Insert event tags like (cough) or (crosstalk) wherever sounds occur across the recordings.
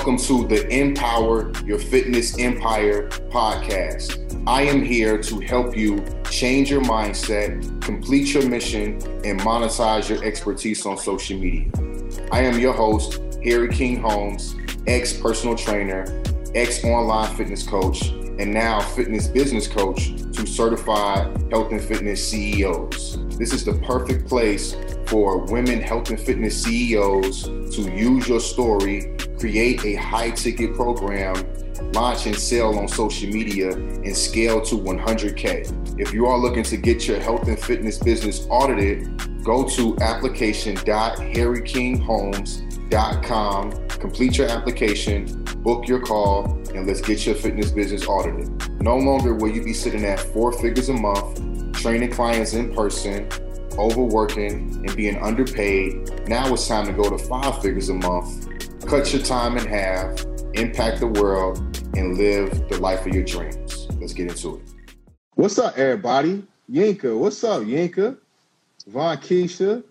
Welcome to the Empower Your Fitness Empire podcast. I am here to help you change your mindset, complete your mission, and monetize your expertise on social media. I am your host, Harry King Holmes, ex personal trainer, ex online fitness coach, and now fitness business coach to certified health and fitness CEOs. This is the perfect place for women health and fitness CEOs to use your story, create a high ticket program, launch and sell on social media, and scale to 100K. If you are looking to get your health and fitness business audited, go to application.harrykingholmes.com, complete your application, book your call, and let's get your fitness business audited. No longer will you be sitting at four figures a month, training clients in person, overworking, and being underpaid. Now it's time to go to five figures a month, cut your time in half, impact the world, and live the life of your dreams. Let's get into it. What's up, everybody? Yinka, what's up, Yinka? Von Keisha,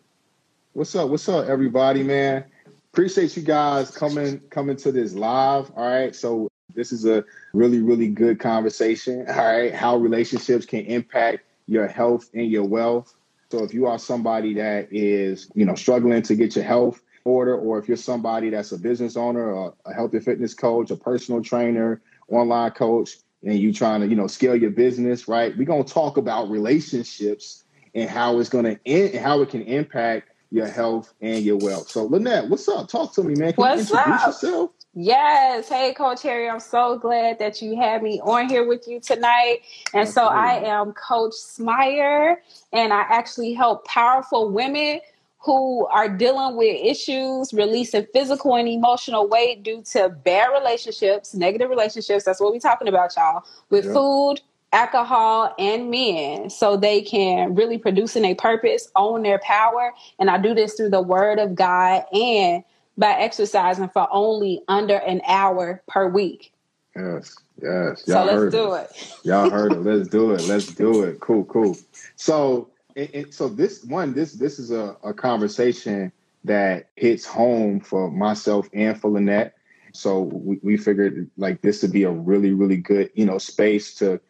what's up? What's up, everybody, man? Appreciate you guys coming coming to this live. All right, so this is a really really good conversation. (laughs) All right, how relationships can impact your health and your wealth. So if you are somebody that is, you know, struggling to get your health order, or if you're somebody that's a business owner, or a health and fitness coach, a personal trainer, online coach, and you're trying to, you know, scale your business, right? We're gonna talk about relationships and how it's gonna in, how it can impact your health and your wealth. So Lynette, what's up? Talk to me, man. Can what's you introduce up? yourself? Yes. Hey, Coach Harry. I'm so glad that you had me on here with you tonight. And so I am Coach Smyer, and I actually help powerful women who are dealing with issues, releasing physical and emotional weight due to bad relationships, negative relationships. That's what we're talking about, y'all, with Yeah. food, alcohol, and men. So they can really produce in a purpose, own their power. And I do this through the word of God and by exercising for only under an hour per week. Yes, yes. So Y'all let's heard do it. it. Y'all heard it. (laughs) Let's do it. Let's do it. Cool, cool. So, and, and so this one, this this is a, a conversation that hits home for myself and for Lynette. So we, we figured like this would be a really, really good, you know, space to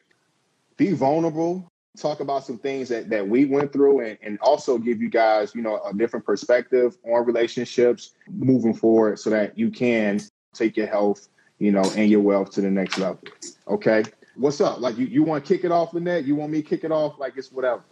be vulnerable, talk about some things that, that we went through and, and also give you guys, you know, a different perspective on relationships moving forward so that you can take your health, you know, and your wealth to the next level. Okay. What's up? Like you, you want to kick it off, Lynette? You want me to kick it off? Like it's whatever.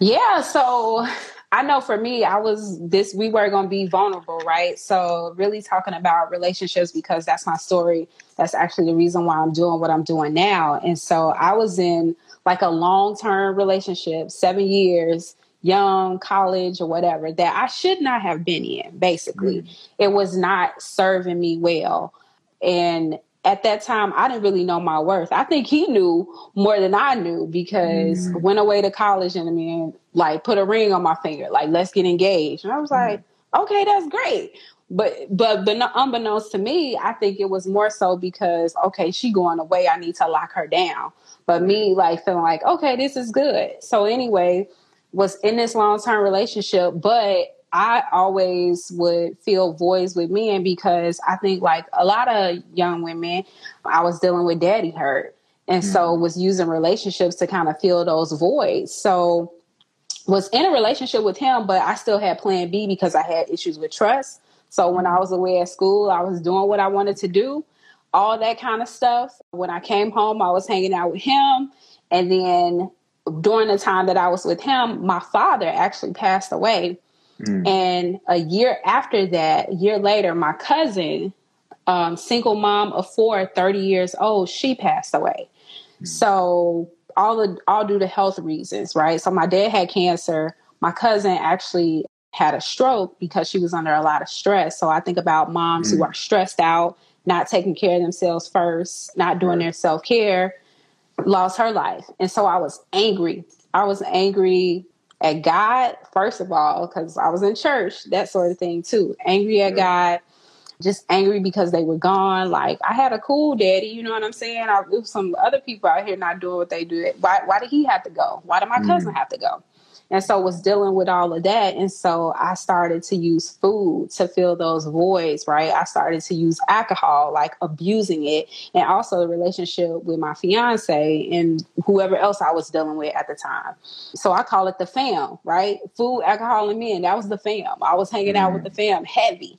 Yeah, so I know for me, I was this, we were going to be vulnerable, right? So, really talking about relationships because that's my story. That's actually the reason why I'm doing what I'm doing now. And so, I was in like a long term relationship, seven years, young, college, or whatever, that I should not have been in, basically. Mm. It was not serving me well. And at that time, I didn't really know my worth. I think he knew more than I knew because Mm. went away to college and I mean, like put a ring on my finger, like let's get engaged. And I was like, okay, that's great. But but but unbeknownst to me, I think it was more so because okay, she going away, I need to lock her down. But me like feeling like okay, this is good. So anyway, was in this long term relationship, but I always would feel voids with men because I think like a lot of young women, I was dealing with daddy hurt. And so mm. was using relationships to kind of fill those voids. So was in a relationship with him, but I still had plan B because I had issues with trust. So when I mm. was away at school, I was doing what I wanted to do, all that kind of stuff. When I came home, I was hanging out with him. And then during the time that I was with him, my father actually passed away. Mm. And a year after that, a year later, my cousin, um, single mom of four, 30 years old, she passed away. So all the all due to health reasons, right? So my dad had cancer. My cousin actually had a stroke because she was under a lot of stress. So I think about moms who Mm. are stressed out, not taking care of themselves first, not doing Right. their self care, lost her life. And so I was angry. I was angry at God, first of all, because I was in church, that sort of thing too. Angry at Yeah. God, just angry because they were gone. Like I had a cool daddy, you know what I'm saying? I, some other people out here not doing what they do. Why? Why did he have to go? Why did my cousin Mm. have to go? And so was dealing with all of that. And so i started to use food to fill those voids right? I started to use alcohol like abusing it. And also the relationship with my fiance and whoever else i was dealing with at the time. So i call it the fam right? Food alcohol and men that was the fam. I was hanging out with mm. the fam heavy.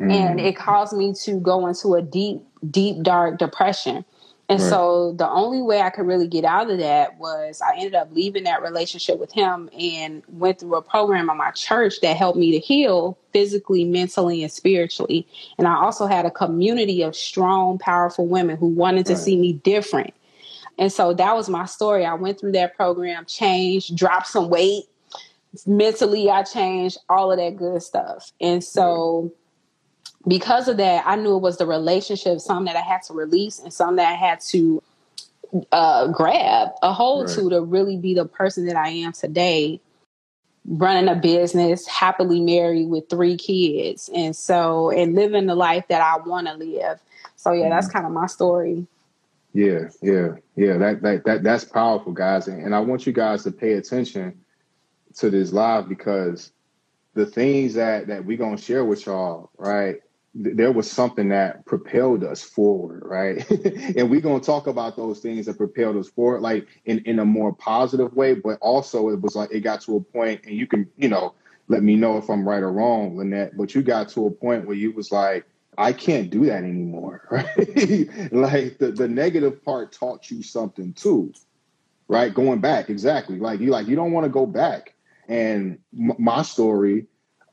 Mm. and it caused me to go into a deep deep dark depression and right. so the only way I could really get out of that was I ended up leaving that relationship with him and went through a program at my church that helped me to heal physically, mentally, and spiritually. And I also had a community of strong, powerful women who wanted to right. see me different. And so that was my story. I went through that program, changed, dropped some weight. Mentally, I changed all of that good stuff. And so because of that, I knew it was the relationship, some that I had to release and some that I had to uh, grab a hold right. to to really be the person that I am today, running a business, happily married with three kids. And so, and living the life that I want to live. So, yeah, mm-hmm. that's kind of my story. Yeah, yeah, yeah. That, that, that, that's powerful, guys. And, and I want you guys to pay attention to this live because the things that, that we're going to share with y'all, right? There was something that propelled us forward, right? (laughs) and we're gonna talk about those things that propelled us forward, like in in a more positive way. But also, it was like it got to a point, and you can, you know, let me know if I'm right or wrong, Lynette. But you got to a point where you was like, I can't do that anymore, (laughs) right? like the the negative part taught you something too, right? Going back, exactly. Like you like you don't want to go back. And m- my story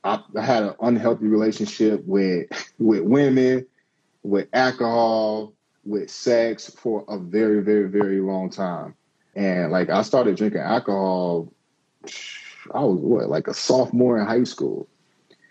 I, I had an unhealthy relationship with (laughs) with women, with alcohol, with sex for a very, very, very long time. And like I started drinking alcohol, I was what, like a sophomore in high school.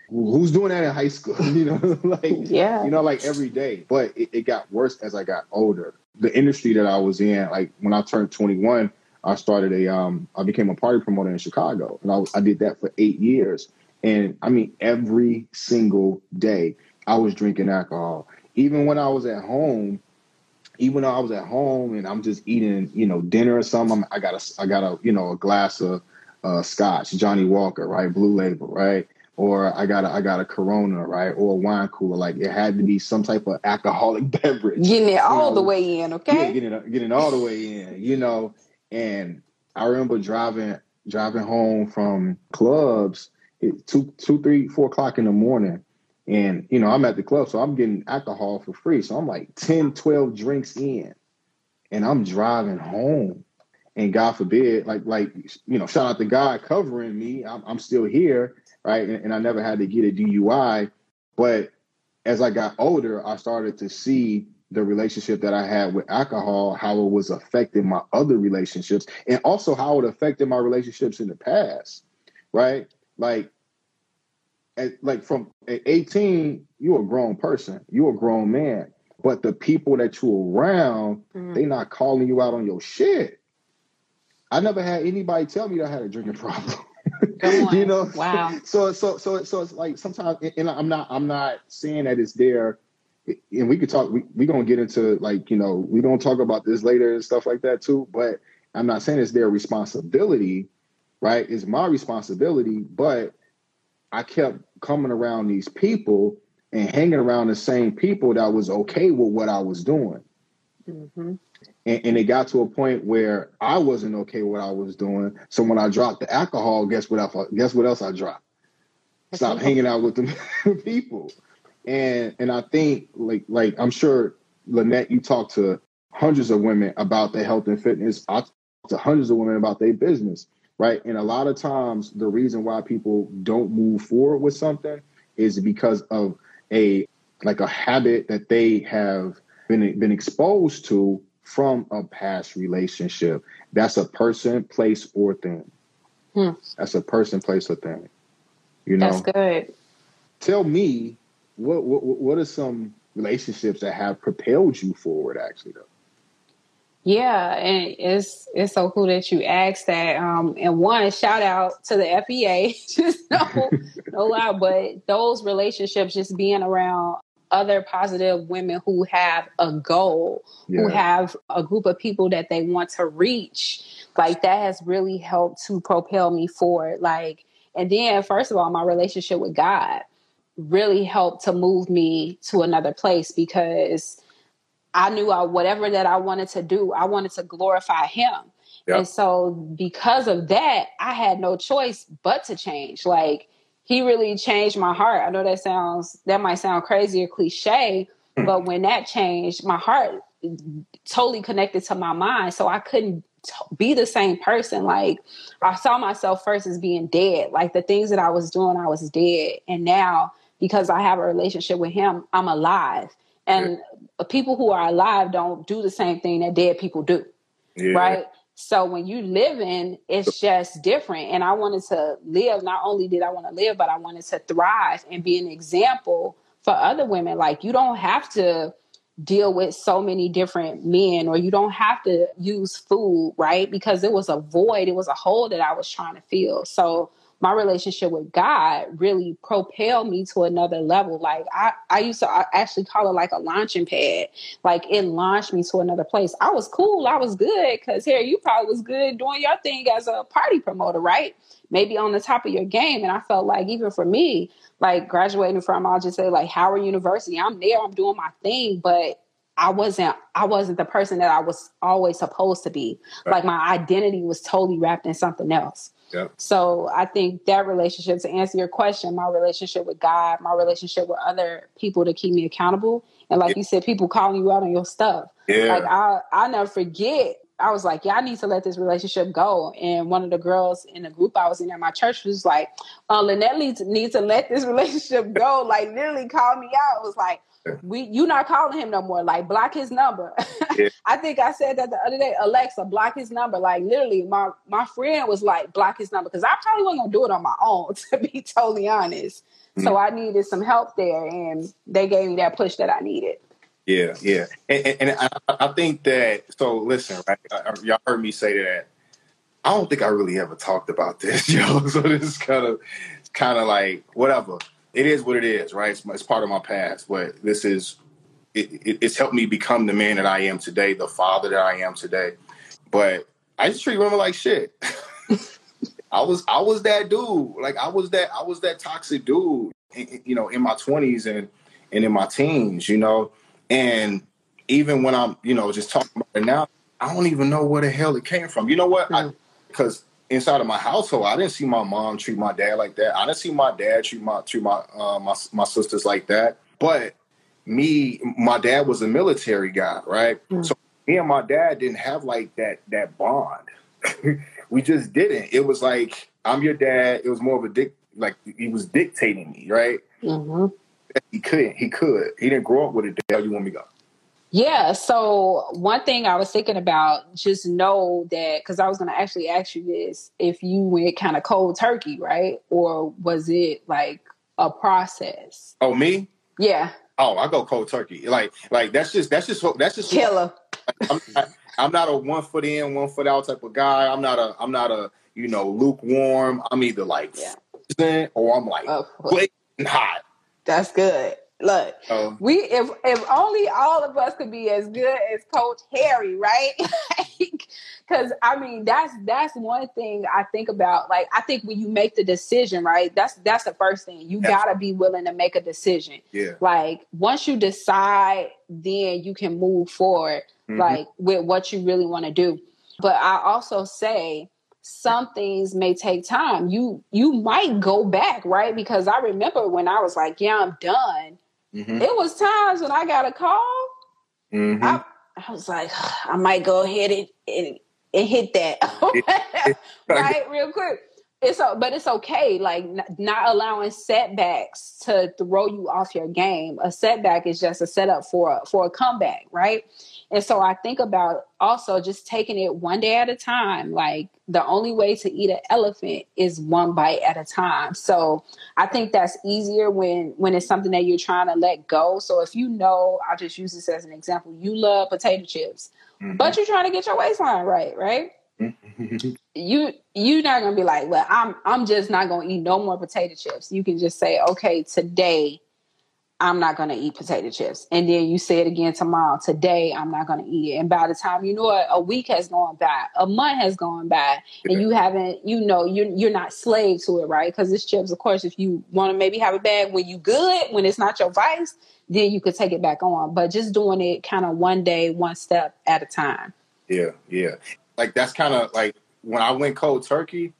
Who's doing that in high school? (laughs) you know, (laughs) like yeah, you know, like every day. But it, it got worse as I got older. The industry that I was in, like when I turned 21, I started a um I became a party promoter in Chicago. And I, I did that for eight years. And I mean, every single day I was drinking alcohol. Even when I was at home, even though I was at home and I'm just eating, you know, dinner or something, I got a, I got a, you know, a glass of uh, scotch, Johnnie Walker, right, Blue Label, right, or I got a, I got a Corona, right, or a wine cooler. Like it had to be some type of alcoholic (laughs) beverage. Getting it all know? the way in, okay? Yeah, getting getting all the way in, you know. And I remember driving driving home from clubs two, two, three, four o'clock in the morning. And, you know, I'm at the club, so I'm getting alcohol for free. So I'm like 10, 12 drinks in. And I'm driving home. And God forbid, like, like, you know, shout out to God covering me. I'm, I'm still here, right? And, and I never had to get a DUI. But as I got older, I started to see the relationship that I had with alcohol, how it was affecting my other relationships, and also how it affected my relationships in the past, right? Like, at, like from 18, you're a grown person, you're a grown man. But the people that you're around, mm-hmm. they not calling you out on your shit. I never had anybody tell me that I had a drinking (laughs) problem. (laughs) you know, wow. (laughs) So so so so it's like sometimes, and I'm not I'm not saying that it's there. And we could talk. We we gonna get into like you know we gonna talk about this later and stuff like that too. But I'm not saying it's their responsibility right? It's my responsibility, but I kept coming around these people and hanging around the same people that was okay with what I was doing. Mm-hmm. And, and, it got to a point where I wasn't okay with what I was doing. So when I dropped the alcohol, guess what? I, guess what else I dropped? Stop hanging out with the (laughs) people. And and I think like like I'm sure Lynette, you talk to hundreds of women about their health and fitness. I talk to hundreds of women about their business right? And a lot of times, the reason why people don't move forward with something is because of a like a habit that they have been been exposed to from a past relationship. That's a person, place, or thing. Hmm. That's a person, place, or thing. You know, that's good. Tell me what what what are some relationships that have propelled you forward? Actually, though. Yeah, and it's it's so cool that you asked that. Um, and one shout out to the FEA, (laughs) just no no lie, but those relationships, just being around other positive women who have a goal, yeah. who have a group of people that they want to reach. like that has really helped to propel me forward. Like, and then first of all, my relationship with God really helped to move me to another place because I knew I, whatever that I wanted to do, I wanted to glorify Him. Yep. And so, because of that, I had no choice but to change. Like, He really changed my heart. I know that sounds, that might sound crazy or cliche, hmm. but when that changed, my heart totally connected to my mind. So I couldn't be the same person. Like I saw myself first as being dead. Like the things that I was doing, I was dead. And now because I have a relationship with him, I'm alive. And. People who are alive don't do the same thing that dead people do. Yeah. Right? So when you live in, it's just different. And I wanted to live. Not only did I want to live, but I wanted to thrive and be an example for other women. Like you don't have to deal with so many different men or you don't have to use food right because it was a void it was a hole that i was trying to fill so my relationship with god really propelled me to another level like i, I used to actually call it like a launching pad like it launched me to another place i was cool i was good because here you probably was good doing your thing as a party promoter right maybe on the top of your game and i felt like even for me like graduating from I'll just say like Howard University. I'm there, I'm doing my thing, but I wasn't I wasn't the person that I was always supposed to be. Right. Like my identity was totally wrapped in something else. Yeah. So I think that relationship to answer your question, my relationship with God, my relationship with other people to keep me accountable. And like yeah. you said, people calling you out on your stuff. Yeah. Like I I never forget I was like, yeah, I need to let this relationship go. And one of the girls in the group I was in at my church was like, uh, Lynette needs, needs to let this (laughs) relationship go. like literally called me out. It was like, we you not calling him no more. Like block his number. (laughs) Yeah. I think I said that the other day. Alexa, block his number. Like literally, my my friend was like, block his number because I probably wasn't gonna do it on my own. (laughs) To be totally honest, mm-hmm. so I needed some help there, and they gave me that push that I needed. Yeah, yeah, and, and, and I, I, think that. So listen, right? Y'all heard me say that. I don't think I really ever talked about this, (laughs) yo. So this is kind of, kind of like whatever. It is what it is, right? It's, it's part of my past, but this is. It, it, it's helped me become the man that I am today, the father that I am today. But I just treat women like shit. (laughs) I was I was that dude. Like I was that I was that toxic dude. You know, in my twenties and and in my teens. You know, and even when I'm, you know, just talking about it now, I don't even know where the hell it came from. You know what? I hmm. because. Inside of my household, I didn't see my mom treat my dad like that. I didn't see my dad treat my treat my uh, my my sisters like that. But me, my dad was a military guy, right? Mm-hmm. So me and my dad didn't have like that that bond. (laughs) we just didn't. It was like I'm your dad. It was more of a dick. Like he was dictating me, right? Mm-hmm he couldn't. He could. He didn't grow up with a hell you want me to go? Yeah. So one thing I was thinking about, just know that because I was going to actually ask you this: if you went kind of cold turkey, right, or was it like a process? Oh, me? Yeah. Oh, I go cold turkey. Like, like that's just that's just that's just killer. I'm, I'm not a one foot in, one foot out type of guy. I'm not a I'm not a you know lukewarm. I'm either like yeah. or I'm like oh, hot. That's good. Look, oh. we if if only all of us could be as good as Coach Harry, right? (laughs) Because I mean, that's that's one thing I think about. Like, I think when you make the decision, right? That's that's the first thing. You gotta be willing to make a decision. Yeah. Like once you decide, then you can move forward, mm-hmm. like with what you really want to do. But I also say some things may take time. You you might go back, right? Because I remember when I was like, "Yeah, I'm done." Mm-hmm. It was times when I got a call. Mm-hmm. I, I, was like, (sighs) I might go ahead and, and, and hit that (laughs) right real quick. It's but it's okay. Like not allowing setbacks to throw you off your game. A setback is just a setup for for a comeback, right? And so I think about also just taking it one day at a time. Like the only way to eat an elephant is one bite at a time. So I think that's easier when when it's something that you're trying to let go. So if you know, I'll just use this as an example. You love potato chips, mm-hmm. but you're trying to get your waistline right, right? (laughs) you you're not gonna be like, well, I'm I'm just not gonna eat no more potato chips. You can just say, okay, today I'm not going to eat potato chips. And then you say it again tomorrow. Today, I'm not going to eat it. And by the time you know it, a week has gone by, a month has gone by, yeah. and you haven't, you know, you're, you're not slave to it, right? Because it's chips, of course, if you want to maybe have a bag when you good, when it's not your vice, then you could take it back on. But just doing it kind of one day, one step at a time. Yeah, yeah. Like that's kind of like when I went cold turkey,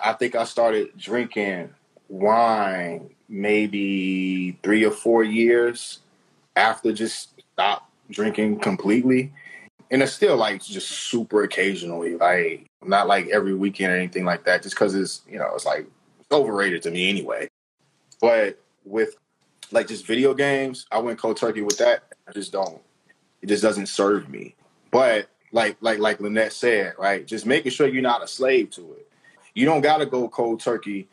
I think I started drinking wine maybe three or four years after just stop drinking completely. And it's still like just super occasionally, like not like every weekend or anything like that, just because it's, you know, it's like it's overrated to me anyway. But with like just video games, I went cold turkey with that. I just don't. It just doesn't serve me. But like like like Lynette said, right? Just making sure you're not a slave to it. You don't gotta go cold turkey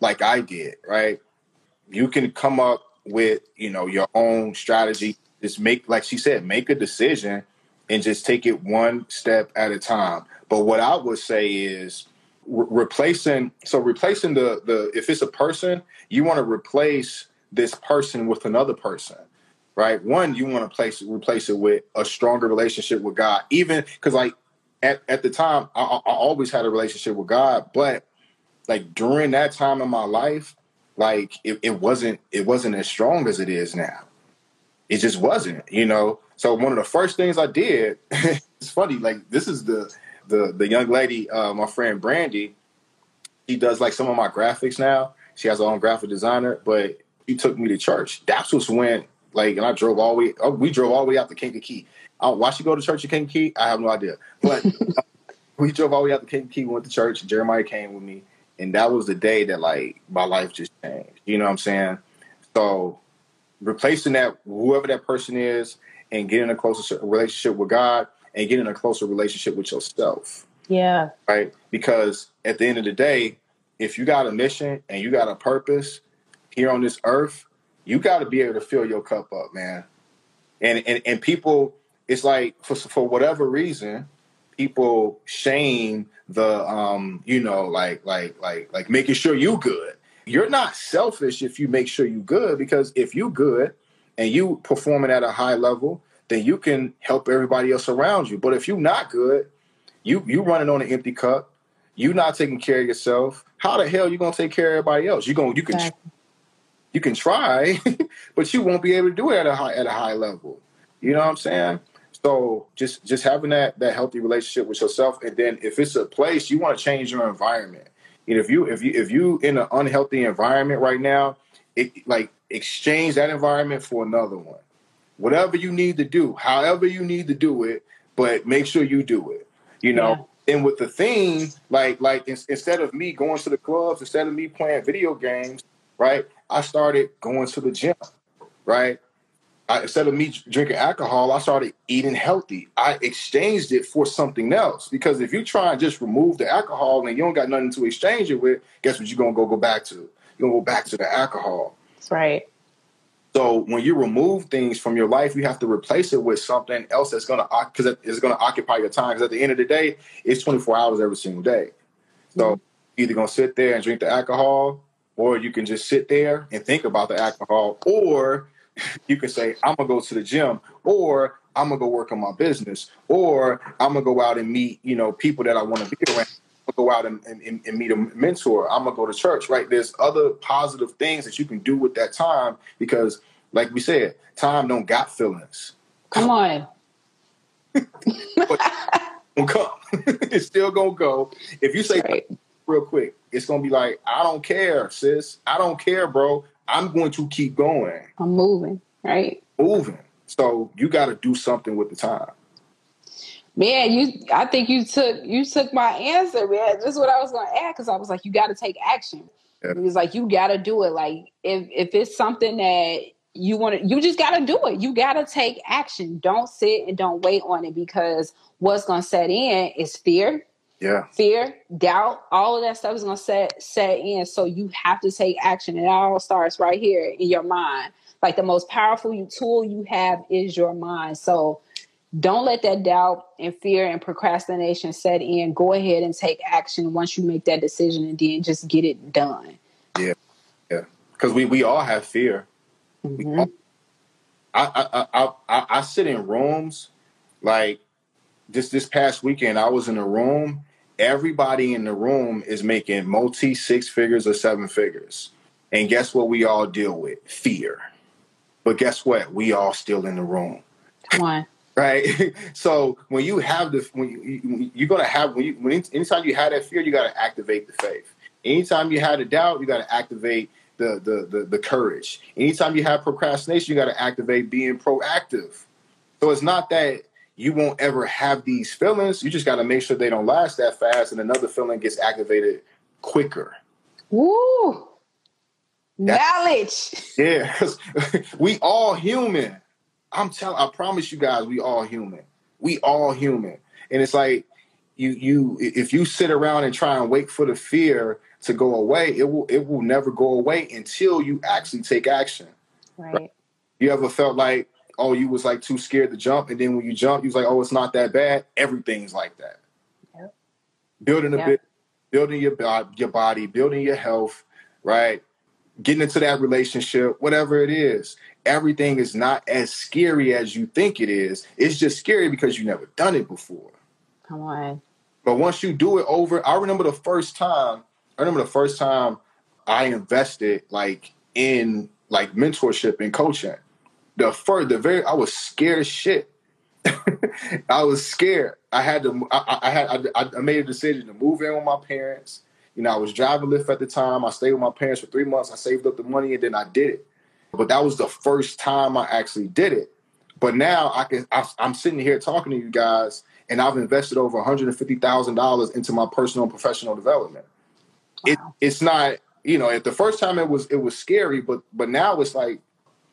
like I did, right? You can come up with, you know, your own strategy. Just make, like she said, make a decision and just take it one step at a time. But what I would say is re- replacing, so replacing the, the, if it's a person, you want to replace this person with another person right? One, you want to place replace it with a stronger relationship with God, even because like at, at the time I, I, always had a relationship with God, but like during that time in my life, like it, it wasn't it wasn't as strong as it is now. It just wasn't, you know. So one of the first things I did, (laughs) it's funny, like this is the the the young lady, uh, my friend Brandy. She does like some of my graphics now. She has her own graphic designer, but he took me to church. That's was when like, and I drove all the way. Oh, we drove all the way out to Kankakee. Uh, why she go to church in Kankakee? I have no idea. But (laughs) we drove all the way out to Kankakee. Went to church. Jeremiah came with me, and that was the day that like my life just changed. You know what I'm saying? So replacing that whoever that person is and getting a closer relationship with God and getting a closer relationship with yourself. Yeah. Right? Because at the end of the day, if you got a mission and you got a purpose here on this earth, you got to be able to fill your cup up, man. And and and people, it's like for for whatever reason, people shame the um, you know, like like like like making sure you good. You're not selfish if you make sure you good because if you good and you performing at a high level, then you can help everybody else around you. But if you're not good, you you running on an empty cup, you not taking care of yourself. How the hell you gonna take care of everybody else? You gonna you can. You can try, (laughs) but you won't be able to do it at a high at a high level. You know what I'm saying? So just just having that that healthy relationship with yourself, and then if it's a place you want to change your environment. Know, if you if you if you in an unhealthy environment right now, it like exchange that environment for another one. Whatever you need to do, however you need to do it, but make sure you do it. You know. Yeah. And with the theme, like like in, instead of me going to the clubs, instead of me playing video games, right? I started going to the gym, right? I, instead of me drinking alcohol, I started eating healthy. I exchanged it for something else because if you try and just remove the alcohol and you don't got nothing to exchange it with, guess what you're gonna go go back to? You're gonna go back to the alcohol. That's right. So when you remove things from your life, you have to replace it with something else that's gonna because it's gonna occupy your time. Because at the end of the day, it's 24 hours every single day. So mm-hmm. either gonna sit there and drink the alcohol, or you can just sit there and think about the alcohol, or you can say, I'm gonna go to the gym, or I'm gonna go work on my business, or I'm gonna go out and meet, you know, people that I want to be around. go out and, and, and, meet a mentor. I'm gonna go to church, right? There's other positive things that you can do with that time because, like we said, time don't got feelings. Come on. (laughs) come. it's still gonna go. If you say right. Real quick, it's gonna be like, I don't care, sis. I don't care, bro. I'm going to keep going. I'm moving, right? Moving. So you got to do something with the time. Man, you. I think you took you took my answer, man. This is what I was to add because I was like, you got to take action. Yeah. It was like you got to do it. Like if if it's something that you want to, you just got to do it. You got to take action. Don't sit and don't wait on it because what's to set in is fear yeah. Fear, doubt, all of that stuff is going to set set in. So you have to take action. It all starts right here in your mind. Like the most powerful tool you have is your mind. So don't let that doubt and fear and procrastination set in. Go ahead and take action once you make that decision and then just get it done. Yeah. Yeah. Because we, we all have fear. Mm-hmm. I, I, I, I, I sit in rooms like this this past weekend. I was in a room. Everybody in the room is making multi six figures or seven figures, and guess what? We all deal with fear. But guess what? We all still in the room. Come on. (laughs) right? (laughs) so when you have the when you, you're gonna have when you when anytime you have that fear, you got to activate the faith. Anytime you had a doubt, you got to activate the, the the the courage. Anytime you have procrastination, you got to activate being proactive. So it's not that you won't ever have these feelings. You just got to make sure they don't last that fast, and another feeling gets activated quicker. Woo! Knowledge. Yeah, (laughs) we all human. I'm telling. I promise you guys, we all human. We all human, and it's like you you if you sit around and try and wait for the fear to go away, it will it will never go away until you actually take action. Right. right? You ever felt like oh you was like too scared to jump, and then when you jump, you was like oh it's not that bad. Everything's like that. Yep. Building a yep. bit, building your your body, building your health, right? Getting into that relationship, whatever it is. Everything is not as scary as you think it is. It's just scary because you never done it before. Come on. But once you do it over, I remember the first time I remember the first time I invested like in like mentorship and coaching. The first, the very, I was scared as shit. (laughs) I was scared. I had to. I, I had. I, I, made a decision to move in with my parents. You know, I was driving Lyft at the time. I stayed with my parents for three months. I saved up the money and then I did it. But that was the first time I actually did it. But now I can. I, I'm sitting here talking to you guys, and I've invested over one hundred and fifty thousand dollars into my personal and professional development it, it's not you know at the first time it was it was scary but but now it's like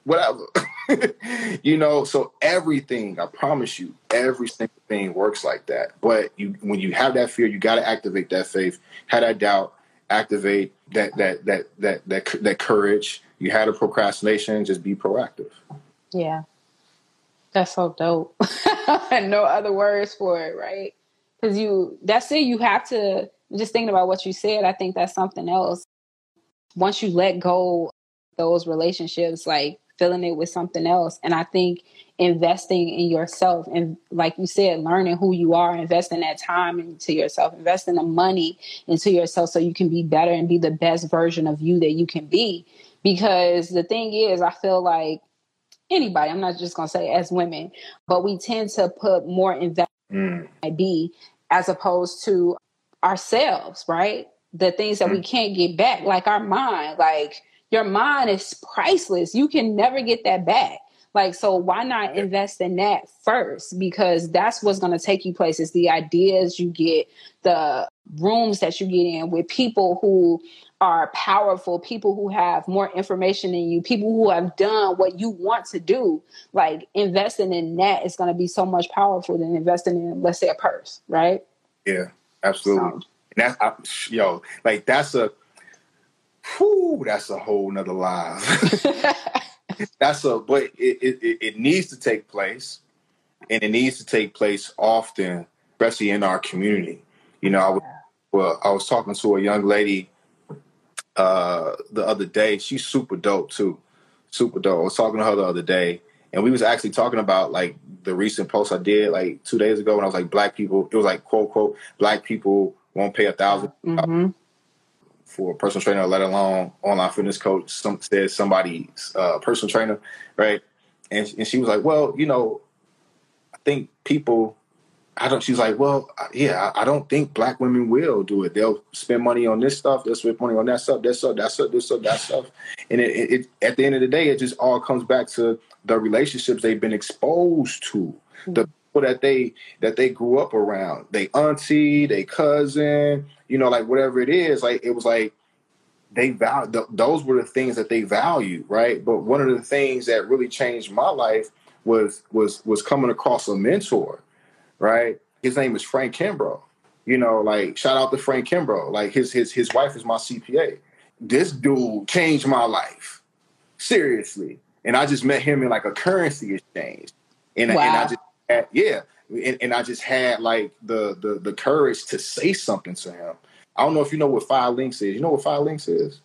whatever (laughs) (laughs) you know so everything i promise you every single thing works like that. But you when you have that fear you got to activate that faith had that doubt activate that that that that that that courage. You had a procrastination just be proactive. Yeah. That's so dope. (laughs) No other words for it right? Because you that's it. You have to just thinking about what you said, I think that's something else. Once you let go those relationships, like filling it with something else. And I think investing in yourself and like you said, learning who you are, investing that time into yourself, investing the money into yourself so you can be better and be the best version of you that you can be. Because the thing is, I feel like anybody, I'm not just gonna say as women, but we tend to put more investment mm. be as opposed to ourselves, right? The things that we mm-hmm. can't get back, like our mind, like your mind is priceless. You can never get that back. Like, so why not invest in that first? Because that's what's going to take you places. The ideas you get, the rooms that you get in with people who are powerful, people who have more information than you, people who have done what you want to do. Like, investing in that is going to be so much powerful than investing in, let's say, a purse, right? Yeah. Absolutely. So. And that's I, yo, like that's a whew, that's a whole nother live. (laughs) that's a but it, it it needs to take place and it needs to take place often, especially in our community. You know, I was, well, I was talking to a young lady uh the other day. She's super dope too. Super dope. I was talking to her the other day and we was actually talking about like the recent post I did like two days ago when I was like black people. It was like quote quote black people won't pay a 1000 mm-hmm. For a personal trainer, let alone online fitness coach. Some said somebody's uh, personal trainer, right? And and she was like, well, you know, I think people. I don't. She's like, well, yeah, I don't think black women will do it. They'll spend money on this stuff. They'll spend money on that stuff. That stuff. That stuff. This stuff. That stuff. And it, it, it, at the end of the day, it just all comes back to the relationships they've been exposed to, mm-hmm. the people that they that they grew up around, they auntie, they cousin, you know, like whatever it is. Like it was like they value th- those were the things that they value, right? But one of the things that really changed my life was was was coming across a mentor, right? His name is Frank Kimbrough. You know, like shout out to Frank Kimbrough. Like his his his wife is my CPA. This dude changed my life. Seriously and I just met him in like a currency exchange, and, wow. and I just yeah, and, and, I just had like the, the the courage to say something to him. I don't know if you know what 5LINX is. You know what 5LINX is?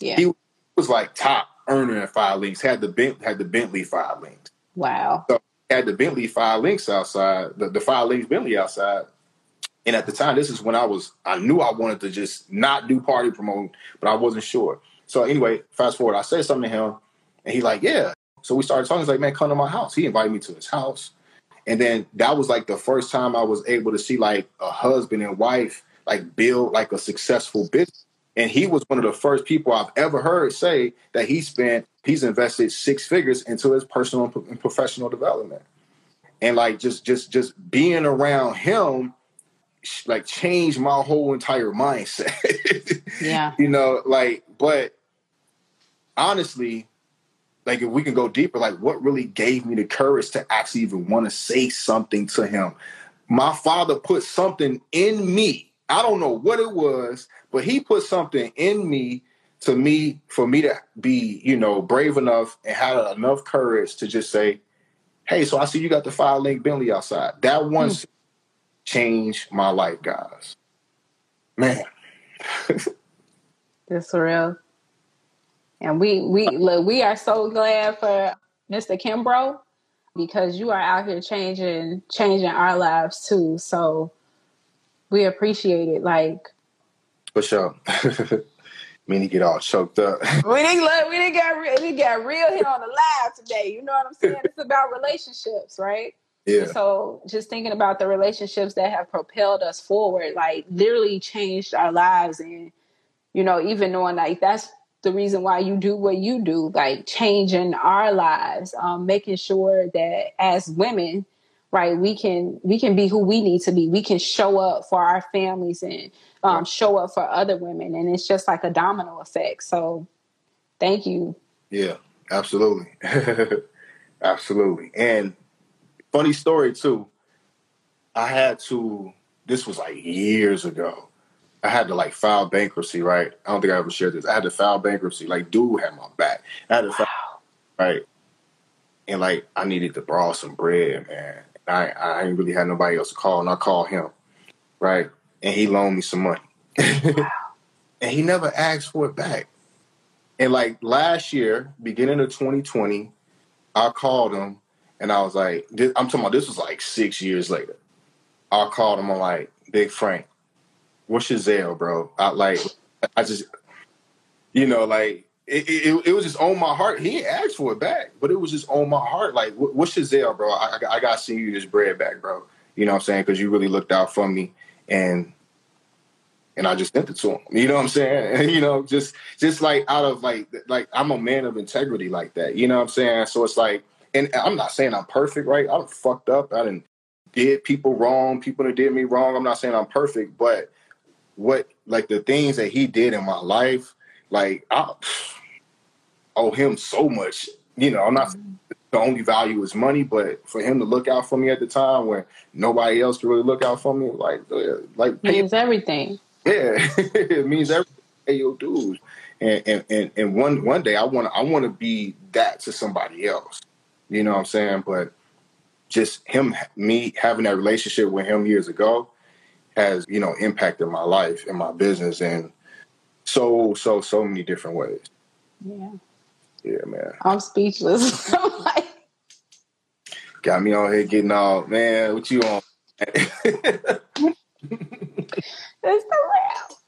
Yeah. He was like top earner in 5LINX. Had the Bent, had the Bentley 5LINX. Wow. So had the Bentley 5LINX outside, the, the 5LINX Bentley outside. And at the time, this is when I was, I knew I wanted to just not do party promoting, but I wasn't sure. So anyway, fast forward, I said something to him, and he like, yeah. So we started talking. He's like, man, come to my house. He invited me to his house, and then that was like the first time I was able to see like a husband and wife like build like a successful business. And he was one of the first people I've ever heard say that he spent, he's invested six figures into his personal and professional development. And like just just just being around him like changed my whole entire mindset. (laughs) yeah. You know, like, but honestly, like if we can go deeper, like what really gave me the courage to actually even want to say something to him? My father put something in me. I don't know what it was, but he put something in me to me for me to be, you know, brave enough and had enough courage to just say, Hey, so I see you got the five link Bentley outside. That one mm. changed my life, guys. Man. (laughs) That's real. And we we look, we are so glad for Mr. Kimbro because you are out here changing changing our lives too. So we appreciate it. Like for sure. (laughs) Me to get all choked up. (laughs) we didn't look, we didn't get real, we got real here on the live today. You know what I'm saying? it's about relationships, right? Yeah. So just thinking about the relationships that have propelled us forward, like literally changed our lives and you know, even knowing like that's the reason why you do what you do, like changing our lives, um, making sure that as women, right, we can we can be who we need to be. We can show up for our families and um, show up for other women, and it's just like a domino effect. So, thank you. Yeah, absolutely, (laughs) absolutely. And funny story too. I had to. This was like years ago. I had to like file bankruptcy, right? I don't think I ever shared this. I had to file bankruptcy. Like, dude had my back. I had to wow. file, right? And like, I needed to borrow some bread, man. I I didn't really had nobody else to call, and I called him, right? And he loaned me some money, (laughs) wow. and he never asked for it back. And like last year, beginning of 2020, I called him, and I was like, I'm talking about this was like six years later. I called him. I'm like, Big Frank, what's your Zelle, bro? I like, I just, you know, like it, it, it, was just on my heart. He asked for it back, but it was just on my heart. Like, what's your Zelle, bro? I, I, I got to send you this bread back, bro. You know what I'm saying? Because you really looked out for me, and and I just sent it to him. You know what I'm saying? And, (laughs) you know, just just like out of like like I'm a man of integrity like that. You know what I'm saying? So it's like, and I'm not saying I'm perfect, right? I'm fucked up. I didn't did people wrong. People that did me wrong. I'm not saying I'm perfect, but what like the things that he did in my life, like I owe him so much. You know, I'm not mm-hmm. the only value is money, but for him to look out for me at the time when nobody else could really look out for me, like uh, like means everything. Yeah, (laughs) it means everything. Pay your dues. And, and and and one one day I want I want to be that to somebody else. You know what I'm saying? But just him, me having that relationship with him years ago, has you know impacted my life and my business in so so so many different ways. Yeah. Yeah, man. I'm speechless. (laughs) I'm like, got me on here getting all man. What you on? (laughs) it's real.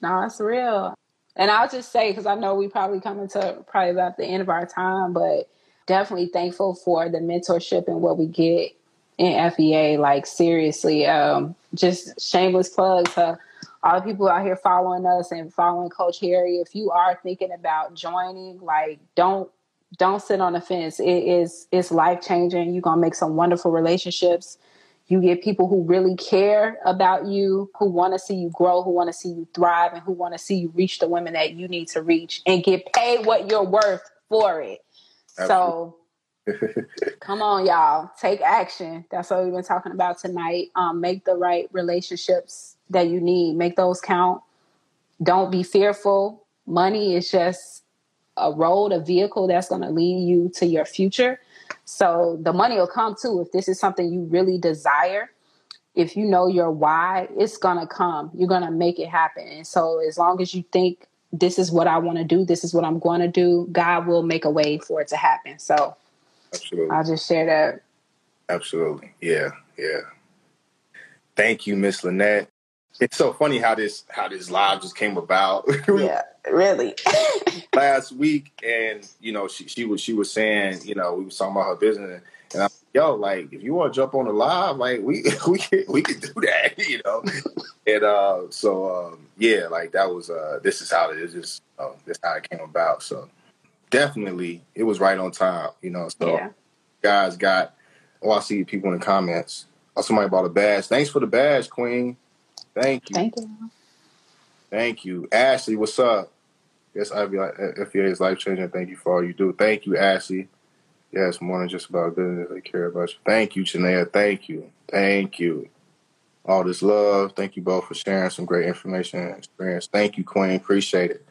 No, it's real. And I'll just say because I know we probably coming to probably about the end of our time, but definitely thankful for the mentorship and what we get in FEA. Like seriously, um, just shameless plug to all the people out here following us and following Coach Harry. If you are thinking about joining, like don't don't sit on the fence. It is it's life changing. You're gonna make some wonderful relationships. You get people who really care about you, who want to see you grow, who want to see you thrive, and who want to see you reach the women that you need to reach and get paid what you're worth for it. Absolutely. So (laughs) Come on, y'all. Take action. That's what we've been talking about tonight. Um, make the right relationships that you need. Make those count. Don't be fearful. Money is just a road, a vehicle that's going to lead you to your future. So the money will come too. If this is something you really desire, if you know your why, it's going to come. You're going to make it happen. And so as long as you think this is what I want to do, this is what I'm going to do, God will make a way for it to happen. So Absolutely. I'll just share that. Absolutely. Yeah. Yeah. Thank you, Miss Lynette. It's so funny how this how this live just came about. (laughs) yeah, really. (laughs) Last week, and you know, she she was she was saying, you know, we was talking about her business, and I'm yo, like if you want to jump on the live, like we (laughs) we can we can do that, you know. and uh, so um, yeah, like that was uh, this is how it is. Just uh, this how it came about. So definitely, it was right on time, you know. So Yeah. guys got. Oh, I see people in the comments. Oh, somebody bought a badge. Thanks for the badge, Queen. Thank you. Thank you. Thank you. Ashley, what's up? Yes, I IBI FBA is life changing. Thank you for all you do. Thank you, Ashley. Yes, more than just about business. I care about you. Thank you, Chanea. Thank you. Thank you. All this love. Thank you both for sharing some great information and experience. Thank you, Queen. Appreciate it.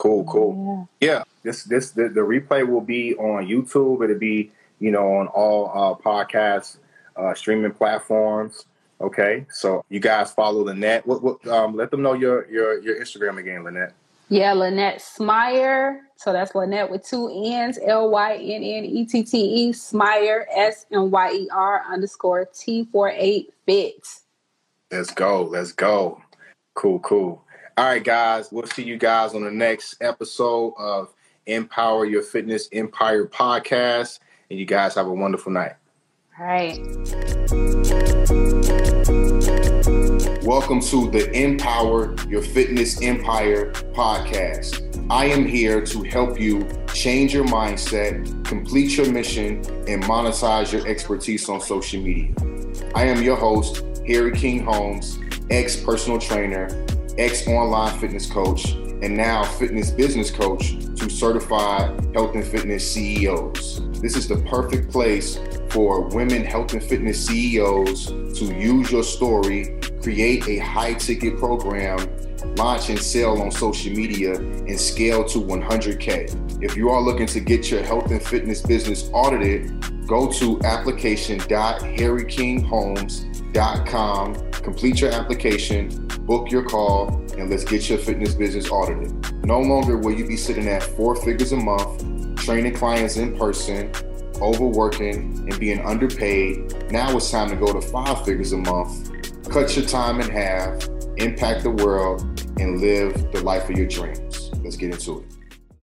Cool, cool. Yeah, this this the, the replay will be on YouTube. It'll be you know on all uh, podcast uh, streaming platforms. Okay, so you guys follow Lynette. What, what, um, let them know your your your Instagram again, Lynette. Yeah, Lynette Smyer. So that's Lynette with two N's, L Y N N E T T E, Smyer, S M Y E R underscore T 48 fit. Let's go. Let's go. Cool, cool. All right, guys. We'll see you guys on the next episode of Empower Your Fitness Empire podcast. And you guys have a wonderful night. All right. Welcome to the Empower Your Fitness Empire podcast. I am here to help you change your mindset, complete your mission, and monetize your expertise on social media. I am your host, Harry King Holmes, ex personal trainer, ex online fitness coach, and now fitness business coach to certified health and fitness CEOs. This is the perfect place for women health and fitness CEOs to use your story, create a high ticket program, launch and sell on social media, and scale to 100K. If you are looking to get your health and fitness business audited, go to application.harrykingholmes.com, complete your application, book your call, and let's get your fitness business audited. No longer will you be sitting at four figures a month, training clients in person, overworking, and being underpaid. Now it's time to go to five figures a month, cut your time in half, impact the world, and live the life of your dreams. Let's get into it.